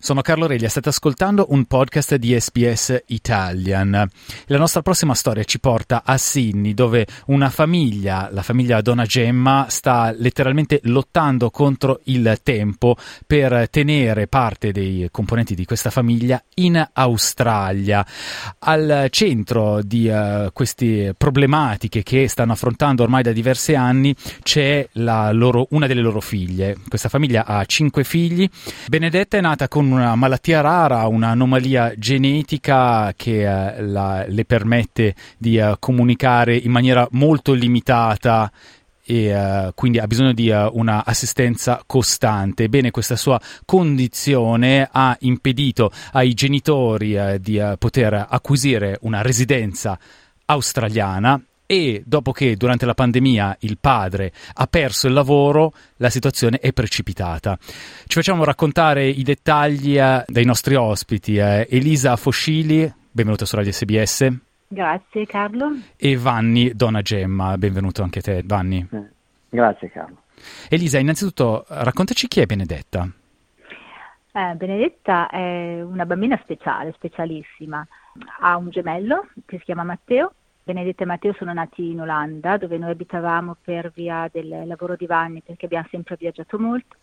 Sono Carlo Reglia, state ascoltando un podcast di SBS Italian. La nostra prossima storia ci porta a Sydney, dove una famiglia, la famiglia Donna Gemma, sta letteralmente lottando contro il tempo per tenere parte dei componenti di questa famiglia in Australia. Al centro di uh, queste problematiche che stanno affrontando ormai da diversi anni c'è loro, una delle loro figlie. Questa famiglia ha cinque figli. Benedetta è nata con una malattia rara, un'anomalia genetica che eh, la, le permette di eh, comunicare in maniera molto limitata e uh, quindi ha bisogno di uh, un'assistenza costante. Ebbene, questa sua condizione ha impedito ai genitori uh, di poter acquisire una residenza australiana e dopo che durante la pandemia il padre ha perso il lavoro, la situazione è precipitata. Ci facciamo raccontare i dettagli eh, dai nostri ospiti. Eh, Elisa Foscili, benvenuta su Radio SBS. Grazie Carlo. E Vanni Donna Gemma, benvenuto anche te Vanni. Eh, grazie Carlo. Elisa, innanzitutto raccontaci chi è Benedetta. Eh, Benedetta è una bambina speciale, specialissima. Ha un gemello che si chiama Matteo Benedetta e Matteo sono nati in Olanda, dove noi abitavamo per via del lavoro di Vanni, perché abbiamo sempre viaggiato molto.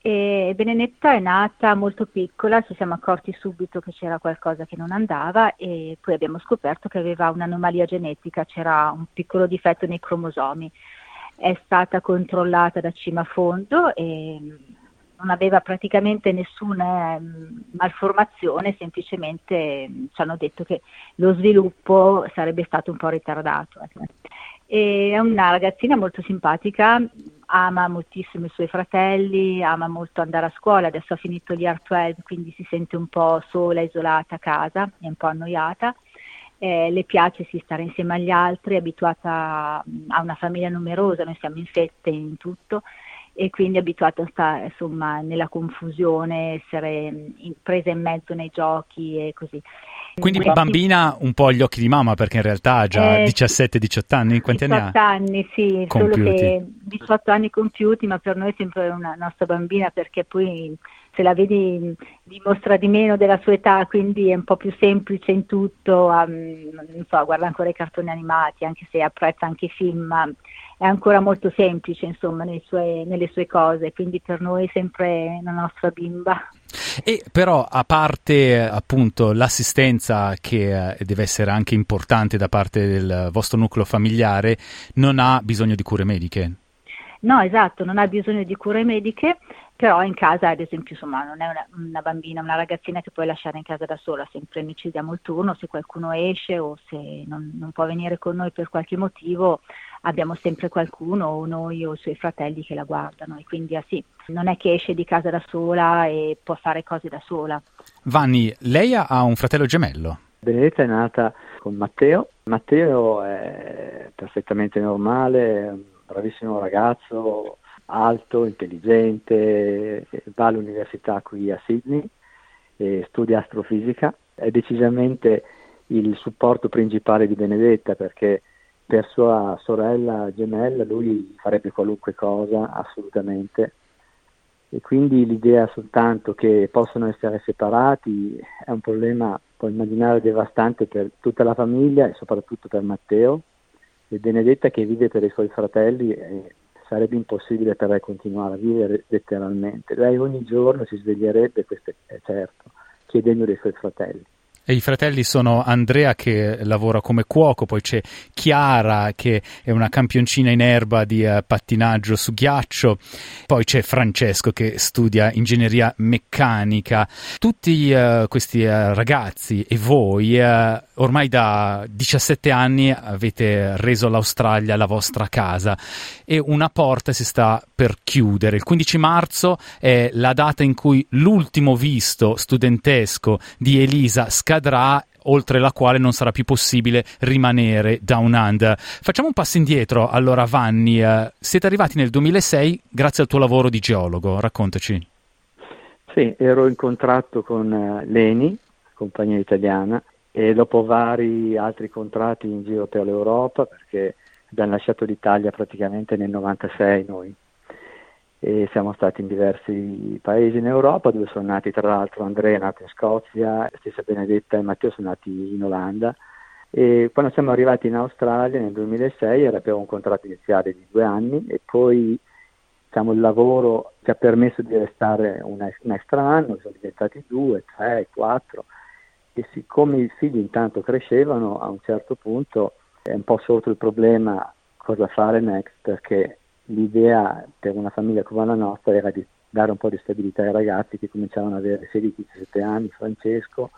E Benedetta è nata molto piccola, ci siamo accorti subito che c'era qualcosa che non andava e poi abbiamo scoperto che aveva un'anomalia genetica, c'era un piccolo difetto nei cromosomi. È stata controllata da cima a fondo e non aveva praticamente nessuna um, malformazione, semplicemente um, ci hanno detto che lo sviluppo sarebbe stato un po' ritardato. E è una ragazzina molto simpatica, ama moltissimo i suoi fratelli, ama molto andare a scuola, adesso ha finito gli Art 12, quindi si sente un po' sola, isolata a casa, è un po' annoiata. Eh, le piace sì stare insieme agli altri, è abituata a una famiglia numerosa, noi siamo in sette in tutto e quindi abituato a stare insomma, nella confusione, essere in, presa in mezzo nei giochi e così. Quindi Questi... bambina un po' agli occhi di mamma perché in realtà ha già eh, 17-18 anni, quanti 18 anni ha? anni, sì, compiuti. solo che 18 anni compiuti, ma per noi è sempre una nostra bambina perché poi se la vedi dimostra di meno della sua età, quindi è un po' più semplice in tutto, um, non so, guarda ancora i cartoni animati, anche se apprezza anche i film, è ancora molto semplice insomma sue, nelle sue cose, quindi per noi è sempre la nostra bimba. E però a parte appunto l'assistenza che eh, deve essere anche importante da parte del vostro nucleo familiare, non ha bisogno di cure mediche? No, esatto, non ha bisogno di cure mediche, però in casa ad esempio insomma non è una, una, bambina, una ragazzina che puoi lasciare in casa da sola, sempre noi ci diamo il turno, se qualcuno esce o se non, non può venire con noi per qualche motivo abbiamo sempre qualcuno, o noi o i suoi fratelli che la guardano e quindi ah, sì, non è che esce di casa da sola e può fare cose da sola. Vanni, lei ha un fratello gemello? Benedetta è nata con Matteo, Matteo è perfettamente normale, un bravissimo ragazzo, alto, intelligente, va all'università qui a Sydney, studia astrofisica, è decisamente il supporto principale di Benedetta perché per sua sorella gemella lui farebbe qualunque cosa, assolutamente. E quindi l'idea soltanto che possano essere separati è un problema, puoi immaginare, devastante per tutta la famiglia e soprattutto per Matteo. E Benedetta che vive per i suoi fratelli eh, sarebbe impossibile per lei continuare a vivere letteralmente. Lei ogni giorno si sveglierebbe, questo è certo, chiedendo dei suoi fratelli. E I fratelli sono Andrea che lavora come cuoco, poi c'è Chiara che è una campioncina in erba di uh, pattinaggio su ghiaccio, poi c'è Francesco che studia ingegneria meccanica. Tutti uh, questi uh, ragazzi e voi ormai da 17 anni avete reso l'Australia la vostra casa e una porta si sta per chiudere. Il 15 marzo è la data in cui l'ultimo visto studentesco di Elisa scadrà accadrà oltre la quale non sarà più possibile rimanere down under. Facciamo un passo indietro, allora Vanni, eh, siete arrivati nel 2006 grazie al tuo lavoro di geologo, raccontaci. Sì, ero in contratto con uh, l'ENI, compagnia italiana e dopo vari altri contratti in giro per l'Europa perché abbiamo lasciato l'Italia praticamente nel 96 noi e siamo stati in diversi paesi in Europa dove sono nati tra l'altro Andrea è nato in Scozia, stessa Benedetta e Matteo sono nati in Olanda. E quando siamo arrivati in Australia nel 2006 abbiamo un contratto iniziale di due anni e poi diciamo, il lavoro ci ha permesso di restare un, un extra anno, sono diventati due, tre, quattro. E siccome i figli intanto crescevano a un certo punto è un po' sorto il problema cosa fare next perché l'idea per una famiglia come la nostra era di dare un po' di stabilità ai ragazzi che cominciavano ad avere 16-17 anni, Francesco,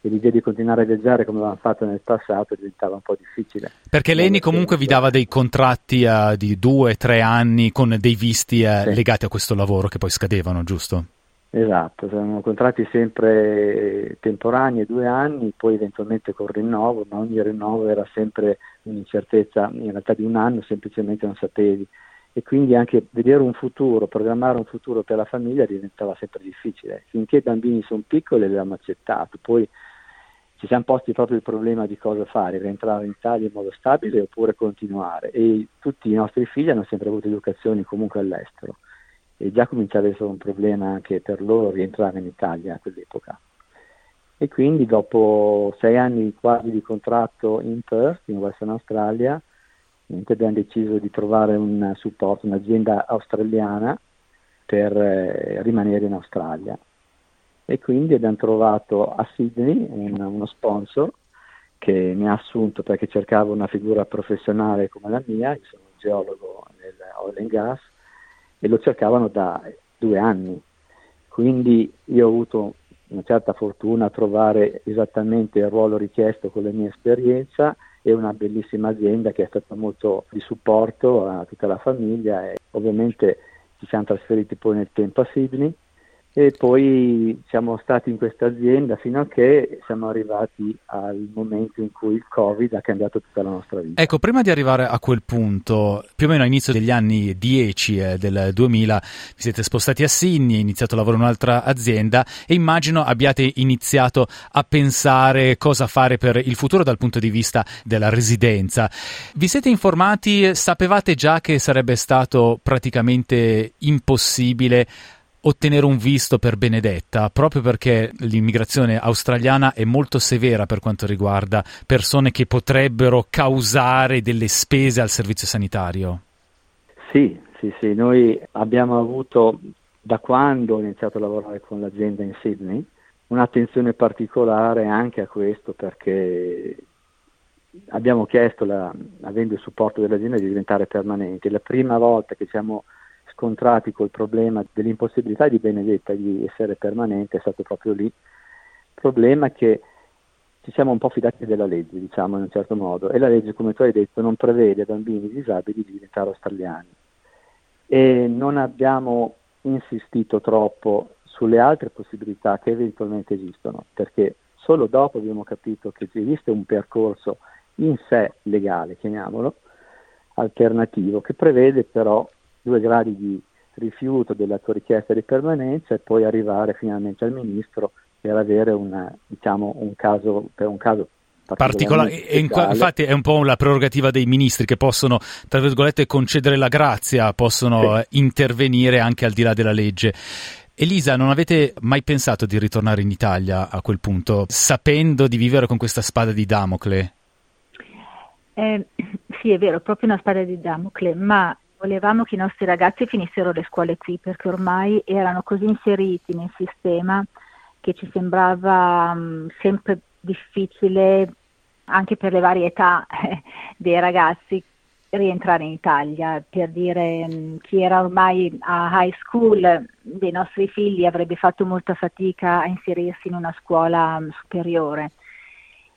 e l'idea di continuare a viaggiare come avevamo fatto nel passato diventava un po' difficile. Perché Leni comunque vi dava dei contratti uh, di due, tre anni con dei visti uh, sì. legati a questo lavoro che poi scadevano, giusto? Esatto, erano contratti sempre temporanei, due anni, poi eventualmente con rinnovo, ma ogni rinnovo era sempre un'incertezza, in realtà di un anno semplicemente non sapevi e quindi anche vedere un futuro, programmare un futuro per la famiglia diventava sempre difficile. Finché i bambini sono piccoli l'abbiamo accettato, poi ci siamo posti proprio il problema di cosa fare, rientrare in Italia in modo stabile oppure continuare e tutti i nostri figli hanno sempre avuto educazioni comunque all'estero e già cominciava ad essere un problema anche per loro rientrare in Italia a quell'epoca. E quindi dopo sei anni quasi di contratto in Perth, in Western Australia, abbiamo deciso di trovare un supporto, un'azienda australiana per eh, rimanere in Australia e quindi abbiamo trovato a Sydney un, uno sponsor che mi ha assunto perché cercavo una figura professionale come la mia, io sono un geologo nel oil and gas e lo cercavano da due anni. Quindi io ho avuto una certa fortuna a trovare esattamente il ruolo richiesto con la mia esperienza e una bellissima azienda che è stata molto di supporto a tutta la famiglia e ovviamente ci siamo trasferiti poi nel tempo a Sydney e poi siamo stati in questa azienda fino a che siamo arrivati al momento in cui il Covid ha cambiato tutta la nostra vita. Ecco, prima di arrivare a quel punto, più o meno all'inizio degli anni 10 eh, del 2000, vi siete spostati a Sydney, iniziato a lavorare in un'altra azienda e immagino abbiate iniziato a pensare cosa fare per il futuro dal punto di vista della residenza. Vi siete informati, sapevate già che sarebbe stato praticamente impossibile ottenere un visto per Benedetta, proprio perché l'immigrazione australiana è molto severa per quanto riguarda persone che potrebbero causare delle spese al servizio sanitario. Sì, sì, sì, noi abbiamo avuto da quando ho iniziato a lavorare con l'azienda in Sydney un'attenzione particolare anche a questo perché abbiamo chiesto, la, avendo il supporto dell'azienda, di diventare permanenti. La prima volta che siamo scontrati col problema dell'impossibilità di Benedetta di essere permanente è stato proprio lì. Il problema è che ci siamo un po' fidati della legge, diciamo in un certo modo, e la legge, come tu hai detto, non prevede bambini disabili di diventare australiani. E non abbiamo insistito troppo sulle altre possibilità che eventualmente esistono, perché solo dopo abbiamo capito che esiste un percorso in sé legale, chiamiamolo, alternativo, che prevede però due gradi di rifiuto della tua richiesta di permanenza e poi arrivare finalmente al ministro per avere una, diciamo, un caso, per un caso particolare. In, infatti è un po' la prerogativa dei ministri che possono, tra virgolette, concedere la grazia, possono sì. intervenire anche al di là della legge. Elisa, non avete mai pensato di ritornare in Italia a quel punto, sapendo di vivere con questa spada di Damocle? Eh, sì, è vero, proprio una spada di Damocle, ma volevamo che i nostri ragazzi finissero le scuole qui perché ormai erano così inseriti nel sistema che ci sembrava um, sempre difficile anche per le varie età dei ragazzi rientrare in Italia, per dire um, chi era ormai a high school dei nostri figli avrebbe fatto molta fatica a inserirsi in una scuola um, superiore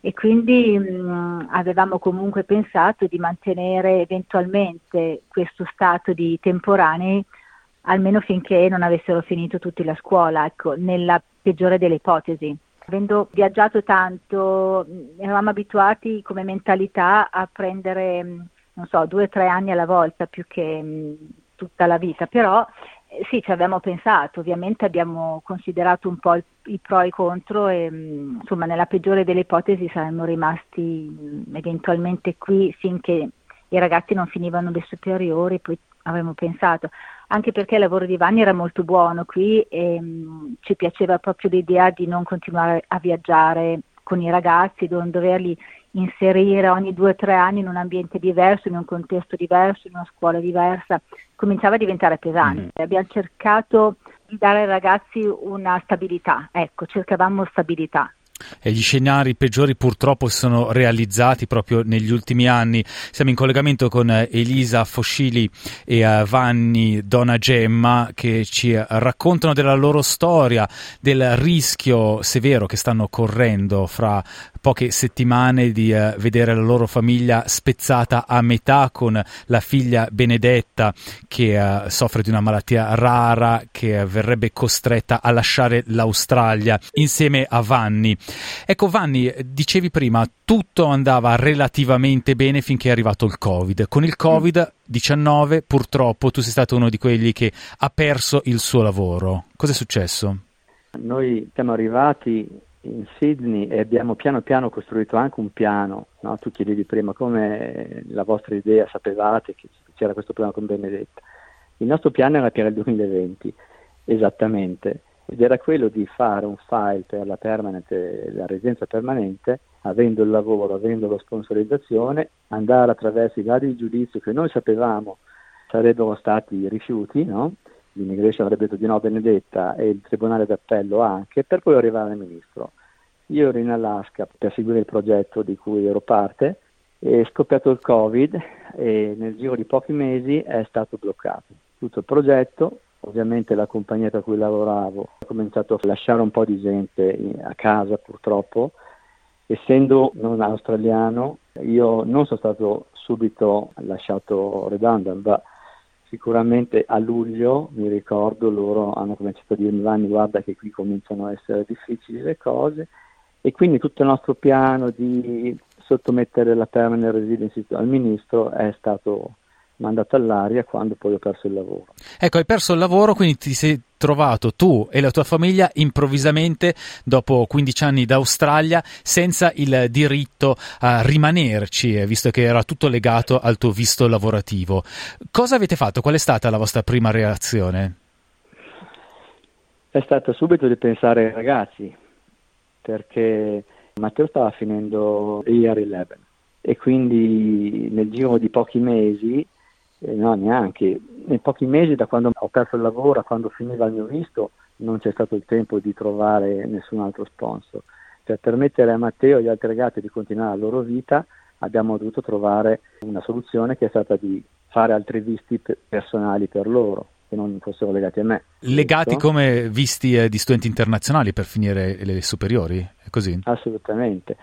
e quindi mh, mm, avevamo comunque pensato di mantenere eventualmente questo stato di temporanei almeno finché non avessero finito tutti la scuola, ecco, nella peggiore delle ipotesi. Avendo viaggiato tanto, mm, eravamo abituati come mentalità a prendere, mm, non so, due o tre anni alla volta più che mh, tutta la vita, però Sì, ci abbiamo pensato, ovviamente abbiamo considerato un po' i pro e i contro e mm, insomma nella peggiore delle ipotesi saremmo rimasti mm, eventualmente qui finché i ragazzi non finivano le superiori, poi avremmo pensato, anche perché il lavoro di Vanni era molto buono qui e mm, ci piaceva proprio l'idea di non continuare a viaggiare con i ragazzi, non doverli inserire ogni due o tre anni in un ambiente diverso, in un contesto diverso, in una scuola diversa, cominciava a diventare pesante. Mm. Abbiamo cercato di dare ai ragazzi una stabilità, ecco, cercavamo stabilità. E gli scenari peggiori purtroppo si sono realizzati proprio negli ultimi anni. Siamo in collegamento con eh, Elisa Foscili e eh, Vanni Donna Gemma che ci raccontano della loro storia, del rischio severo che stanno correndo fra poche settimane di uh, vedere la loro famiglia spezzata a metà con la figlia Benedetta che uh, soffre di una malattia rara che uh, verrebbe costretta a lasciare l'Australia insieme a Vanni. Ecco Vanni, dicevi prima, tutto andava relativamente bene finché è arrivato il Covid. Con il Covid-19 purtroppo tu sei stato uno di quelli che ha perso il suo lavoro. Cosa è successo? Noi siamo arrivati in Sydney e abbiamo piano piano costruito anche un piano, no? tu chiedevi prima come la vostra idea sapevate che c'era questo piano con Benedetta. Il nostro piano era per il 2020, esattamente, ed era quello di fare un file per la, la residenza permanente, avendo il lavoro, avendo la sponsorizzazione, andare attraverso i vari giudizi che noi sapevamo sarebbero stati rifiuti, no? L'immigration avrebbe detto di no Benedetta e il Tribunale d'Appello anche, per poi arrivare al Ministro. Io ero in Alaska per seguire il progetto di cui ero parte e è scoppiato il Covid e nel giro di pochi mesi è stato bloccato tutto il progetto. Ovviamente la compagnia per cui lavoravo ha cominciato a lasciare un po' di gente a casa purtroppo. Essendo non australiano, io non sono stato subito lasciato redundant, ma Sicuramente a luglio, mi ricordo, loro hanno cominciato a dirmi Vanni guarda che qui cominciano a essere difficili le cose e quindi tutto il nostro piano di sottomettere la permanent residency al ministro è stato mandato all'aria quando poi ho perso il lavoro. Ecco, hai perso il lavoro, quindi ti sei trovato tu e la tua famiglia improvvisamente dopo 15 anni d'Australia senza il diritto a rimanerci, eh, visto che era tutto legato al tuo visto lavorativo. Cosa avete fatto? Qual è stata la vostra prima reazione? È stata subito di pensare ai ragazzi, perché Matteo stava finendo Year 11 e quindi nel giro di pochi mesi eh, no, neanche. In pochi mesi da quando ho perso il lavoro a quando finiva il mio visto non c'è stato il tempo di trovare nessun altro sponsor. Per permettere a Matteo e agli altri ragazzi di continuare la loro vita abbiamo dovuto trovare una soluzione che è stata di fare altri visti personali per loro che non fossero legati a me. Legati giusto? come visti eh, di studenti internazionali per finire le superiori? È così? Assolutamente.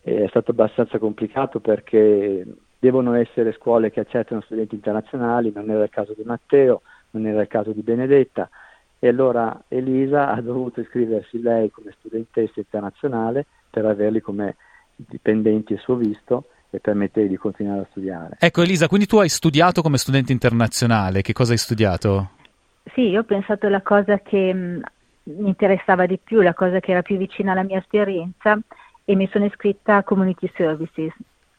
È stato abbastanza complicato perché devono essere scuole che accettano studenti internazionali, non era il caso di Matteo, non era il caso di Benedetta e allora Elisa ha dovuto iscriversi lei come studentessa internazionale per averli come dipendenti a suo visto e permettere di continuare a studiare. Ecco Elisa, quindi tu hai studiato come studente internazionale, che cosa hai studiato? Sì, io ho pensato la cosa che mh, mi interessava di più, la cosa che era più vicina alla mia esperienza e mi sono iscritta a Community Services,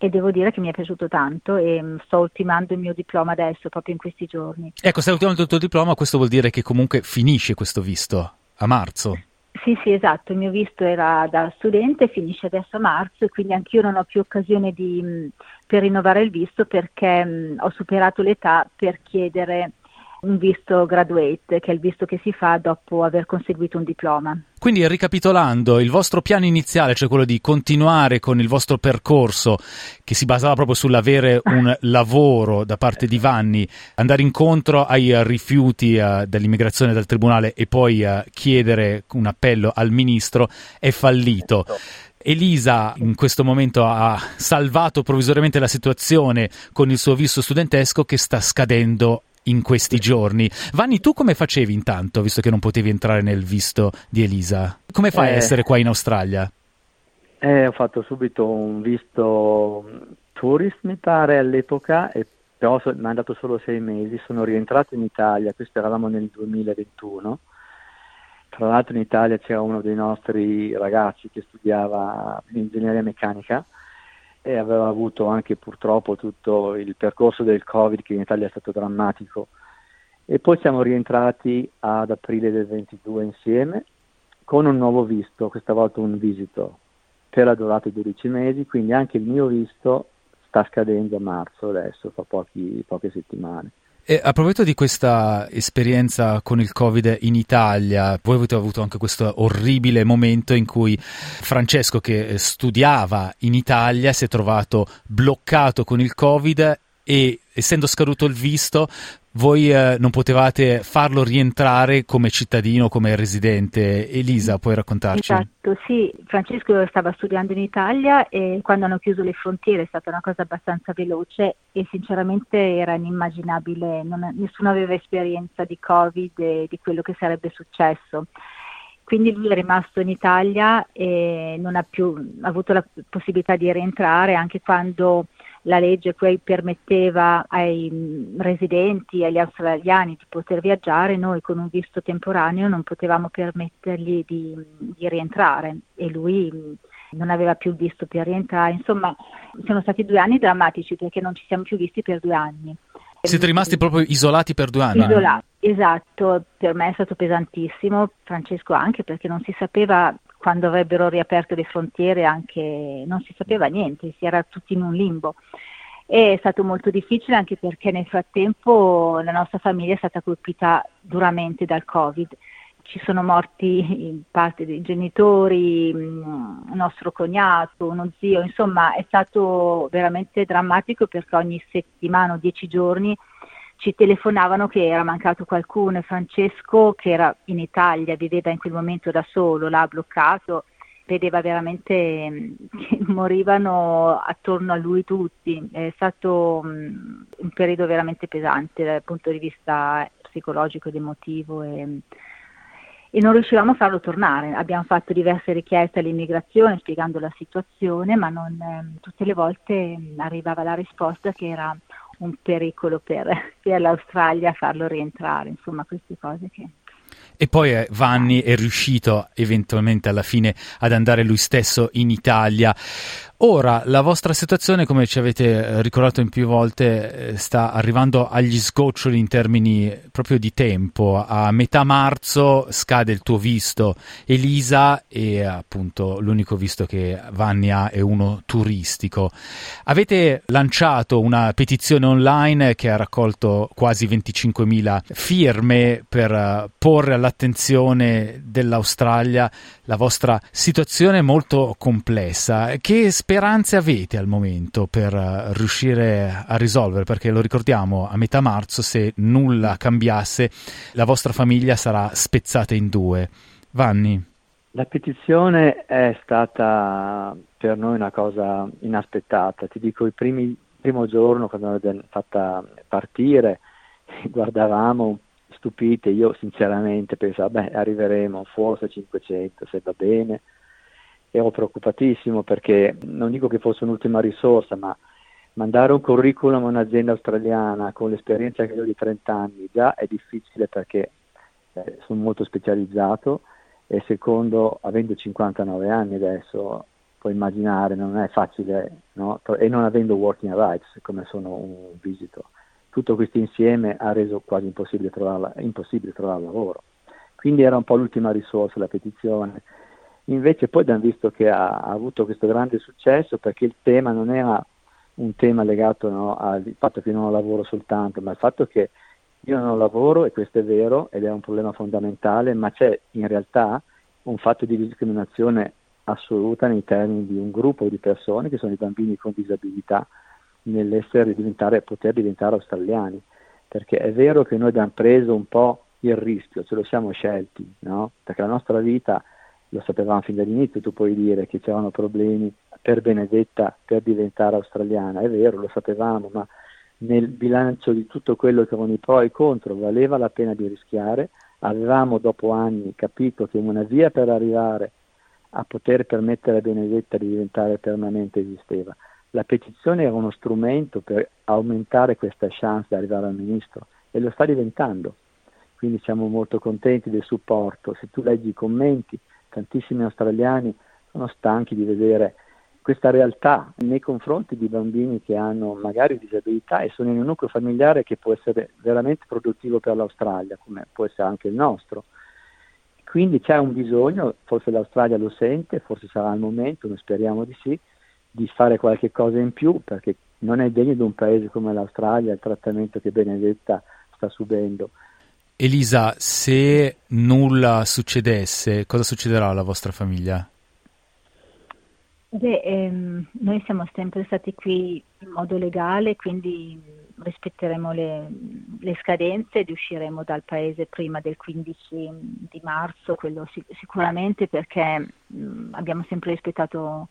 e devo dire che mi è piaciuto tanto e mm, sto ultimando il mio diploma adesso, proprio in questi giorni. Ecco, stai ultimando il tuo diploma, questo vuol dire che comunque finisce questo visto a marzo. Sì, sì, esatto, il mio visto era da studente, finisce adesso a marzo e quindi anch'io non ho più occasione di, mm, per rinnovare il visto perché mh, mm, ho superato l'età per chiedere un visto graduate, che è il visto che si fa dopo aver conseguito un diploma. Quindi ricapitolando, il vostro piano iniziale, cioè quello di continuare con il vostro percorso che si basava proprio sull'avere un lavoro da parte di Vanni, andare incontro ai rifiuti uh, dell'immigrazione dal tribunale e poi uh, chiedere un appello al ministro, è fallito. Elisa in questo momento ha salvato provvisoriamente la situazione con il suo visto studentesco che sta scadendo in questi giorni. Vanni, tu come facevi intanto, visto che non potevi entrare nel visto di Elisa? Come fai eh, a essere qua in Australia? Eh, ho fatto subito un visto tourist, mi pare, all'epoca, e però so, mi è andato solo sei mesi, sono rientrato in Italia, questo eravamo nel 2021, tra l'altro in Italia c'era uno dei nostri ragazzi che studiava ingegneria meccanica e aveva avuto anche purtroppo tutto il percorso del Covid che in Italia è stato drammatico. E poi siamo rientrati ad aprile del 22 insieme con un nuovo visto, questa volta un visito per la durata di 12 mesi, quindi anche il mio visto sta scadendo a marzo adesso, fra pochi, poche settimane. E a proposito di questa esperienza con il Covid in Italia, voi avete avuto anche questo orribile momento in cui Francesco, che studiava in Italia, si è trovato bloccato con il Covid e essendo scaduto il visto voi eh, non potevate farlo rientrare come cittadino, come residente. Elisa, puoi raccontarci? Esatto, sì, Francesco stava studiando in Italia e quando hanno chiuso le frontiere è stata una cosa abbastanza veloce e sinceramente era inimmaginabile, non, nessuno aveva esperienza di Covid e di quello che sarebbe successo. Quindi lui è rimasto in Italia e non ha più avuto la possibilità di rientrare anche quando la legge poi permetteva ai mm, residenti, agli australiani di poter viaggiare, noi con un visto temporaneo non potevamo permettergli di, di rientrare e lui mm, non aveva più visto per rientrare. Insomma, sono stati due anni drammatici perché non ci siamo più visti per due anni. Siete rimasti proprio isolati per due anni? Isolati, esatto, per me è stato pesantissimo, Francesco anche perché non si sapeva quando avrebbero riaperto le frontiere anche non si sapeva niente, si era tutti in un limbo. E è stato molto difficile anche perché nel frattempo la nostra famiglia è stata colpita duramente dal Covid. Ci sono morti in parte dei genitori, un mm, nostro cognato, uno zio, insomma è stato veramente drammatico perché ogni settimana o dieci giorni ci telefonavano che era mancato qualcuno e Francesco che era in Italia, viveva in quel momento da solo, l'ha bloccato, vedeva veramente mm, che morivano attorno a lui tutti. È stato um, un periodo veramente pesante dal punto di vista psicologico ed emotivo. E, e non riuscivamo a farlo tornare. Abbiamo fatto diverse richieste all'immigrazione spiegando la situazione, ma non, eh, tutte le volte arrivava la risposta che era un pericolo per, per l'Australia farlo rientrare, insomma queste cose che e poi eh, Vanni è riuscito eventualmente alla fine ad andare lui stesso in Italia. Ora, la vostra situazione, come ci avete eh, ricordato in più volte, eh, sta arrivando agli sgoccioli in termini proprio di tempo. A metà marzo scade il tuo visto, Elisa, e appunto l'unico visto che Vanni ha è uno turistico. Avete lanciato una petizione online che ha raccolto quasi 25.000 firme per eh, porre all'attenzione dell'Australia la vostra situazione molto complessa. Che speranze avete al momento per uh, riuscire a risolvere? Perché lo ricordiamo, a metà marzo, se nulla cambiasse, la vostra famiglia sarà spezzata in due. Vanni? La petizione è stata per noi una cosa inaspettata. Ti dico, il primo giorno, quando l'abbiamo fatta partire, guardavamo stupite, io sinceramente pensavo, beh, arriveremo forse a 500 se va bene, ero preoccupatissimo perché non dico che fosse un'ultima risorsa, ma mandare un curriculum a un'azienda australiana con l'esperienza che ho di 30 anni già è difficile perché eh, sono molto specializzato e secondo, avendo 59 anni adesso, puoi immaginare, non è facile, no? e non avendo working rights come sono un visito. Tutto questo insieme ha reso quasi impossibile trovare, impossibile trovare lavoro. Quindi era un po' l'ultima risorsa la petizione Invece poi abbiamo visto che ha, ha, avuto questo grande successo perché il tema non era un tema legato no, al fatto che non lavoro soltanto, ma al fatto che io non lavoro e questo è vero ed è un problema fondamentale, ma c'è in realtà un fatto di discriminazione assoluta nei termini di un gruppo di persone che sono i bambini con disabilità nell'essere diventare, poter diventare australiani. Perché è vero che noi abbiamo preso un po' il rischio, ce lo siamo scelti, no? perché la nostra vita lo sapevamo fin dall'inizio, tu puoi dire che c'erano problemi per Benedetta per diventare australiana, è vero, lo sapevamo, ma nel bilancio di tutto quello che erano i pro e i contro valeva la pena di rischiare, avevamo dopo anni capito che una via per arrivare a poter permettere a Benedetta di diventare permanente esisteva, La petizione era uno strumento per aumentare questa chance di arrivare al ministro e lo sta diventando. Quindi siamo molto contenti del supporto. Se tu leggi i commenti, tantissimi australiani sono stanchi di vedere questa realtà nei confronti di bambini che hanno magari disabilità e sono in un nucleo familiare che può essere veramente produttivo per l'Australia, come può essere anche il nostro. Quindi c'è un bisogno, forse l'Australia lo sente, forse sarà il momento, noi speriamo di sì, di fare qualche cosa in più perché non è degno di un paese come l'Australia il trattamento che Benedetta sta subendo. Elisa, se nulla succedesse, cosa succederà alla vostra famiglia? Beh, ehm, noi siamo sempre stati qui in modo legale, quindi rispetteremo le, le, scadenze ed usciremo dal paese prima del 15 di marzo, quello sic- sicuramente perché mh, abbiamo sempre rispettato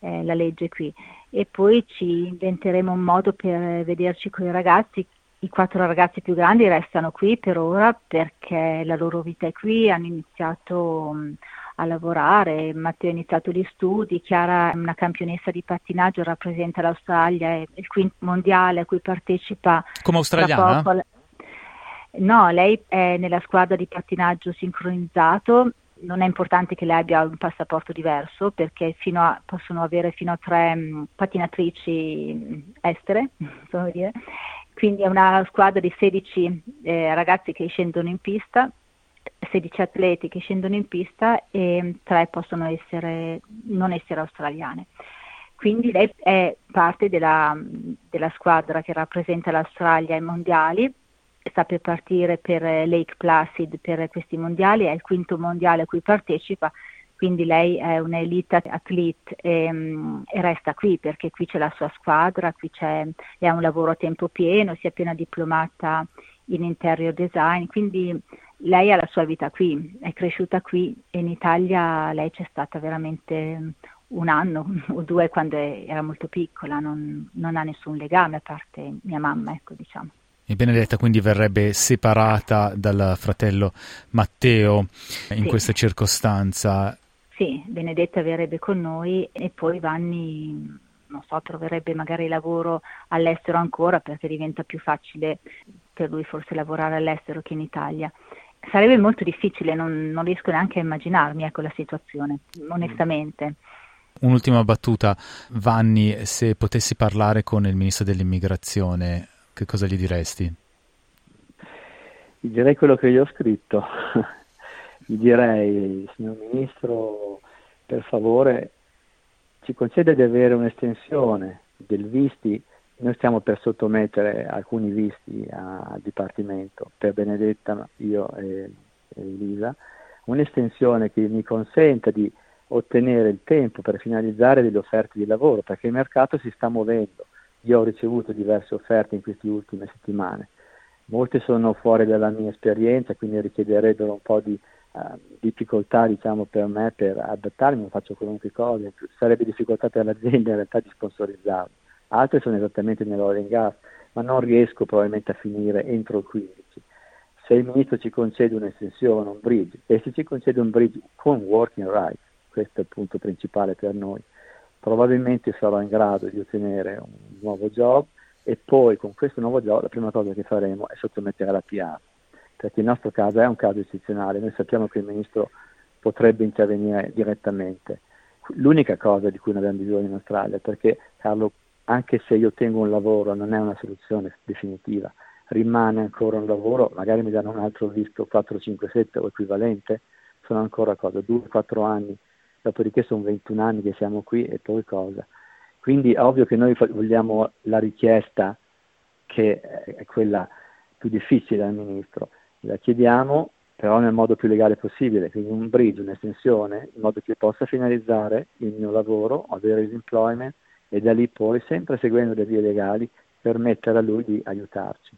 eh, la legge qui. E poi ci inventeremo un modo per vederci con i ragazzi. I quattro ragazzi più grandi restano qui per ora perché la loro vita è qui, hanno iniziato mh, a lavorare, Matteo ha iniziato gli studi, Chiara è una campionessa di pattinaggio, rappresenta l'Australia, è il quinto mondiale a cui partecipa. Come australiana? No, lei è nella squadra di pattinaggio sincronizzato, non è importante che lei abbia un passaporto diverso perché a, possono avere fino a tre mh, mm, pattinatrici mm, estere, quindi è una squadra di 16 eh, ragazzi che scendono in pista 16 atleti che scendono in pista e 3 possono essere, non essere australiane. Quindi lei è parte della, della squadra che rappresenta l'Australia ai mondiali, sta per partire per Lake Placid per questi mondiali, è il quinto mondiale a cui partecipa, quindi lei è un'elite athlete e, mm, e, resta qui perché qui c'è la sua squadra, qui c'è, ha un lavoro a tempo pieno, si è appena diplomata in interior design, quindi lei ha la sua vita qui, è cresciuta qui e in Italia lei c'è stata veramente un anno o due quando era molto piccola, non, non ha nessun legame a parte mia mamma, ecco diciamo. E Benedetta quindi verrebbe separata dal fratello Matteo in sì. questa circostanza. Sì, Benedetta verrebbe con noi e poi Vanni, non so, troverebbe magari lavoro all'estero ancora perché diventa più facile per lui forse lavorare all'estero che in Italia sarebbe molto difficile, non, non riesco neanche a immaginarmi ecco, la situazione, onestamente. Un'ultima battuta, Vanni, se potessi parlare con il ministro dell'immigrazione, che cosa gli diresti? Gli direi quello che gli ho scritto. Gli direi, signor ministro, per favore ci concede di avere un'estensione del visti. Noi stiamo per sottomettere alcuni visti al Dipartimento, per Benedetta, io e, e Elisa, un'estensione che mi consenta di ottenere il tempo per finalizzare delle offerte di lavoro, perché il mercato si sta muovendo. Io ho ricevuto diverse offerte in queste ultime settimane, molte sono fuori dalla mia esperienza, quindi richiederebbero un po' di difficoltà diciamo, per me per adattarmi, non faccio qualunque cosa, sarebbe difficoltà per l'azienda in realtà di sponsorizzarmi altre sono esattamente nell'oil and gas, ma non riesco probabilmente a finire entro il 15. Se il ministro ci concede un'estensione, un bridge, e se ci concede un bridge con working rights, questo è il punto principale per noi, probabilmente sarò in grado di ottenere un nuovo job e poi con questo nuovo job la prima cosa che faremo è sottomettere la PR, perché il nostro caso è un caso eccezionale, noi sappiamo che il ministro potrebbe intervenire direttamente. L'unica cosa di cui non abbiamo bisogno in Australia, perché Carlo anche se io tengo un lavoro non è una soluzione definitiva, rimane ancora un lavoro, magari mi danno un altro visto 4, 5, 7 o equivalente, sono ancora cosa, 2, 4 anni, dopodiché sono 21 anni che siamo qui e poi cosa. Quindi è ovvio che noi vogliamo la richiesta che è quella più difficile al Ministro, la chiediamo però nel modo più legale possibile, quindi un bridge, un'estensione, in modo che possa finalizzare il mio lavoro, avere l'employment, e da lì poi, sempre seguendo le vie legali, permettere a lui di aiutarci.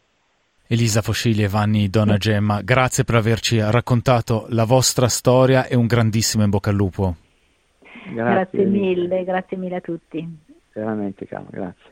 Elisa Foscili e Vanni Donna Gemma, grazie per averci raccontato la vostra storia e un grandissimo in bocca al lupo. Grazie, grazie mille, grazie mille a tutti. Veramente caro, grazie.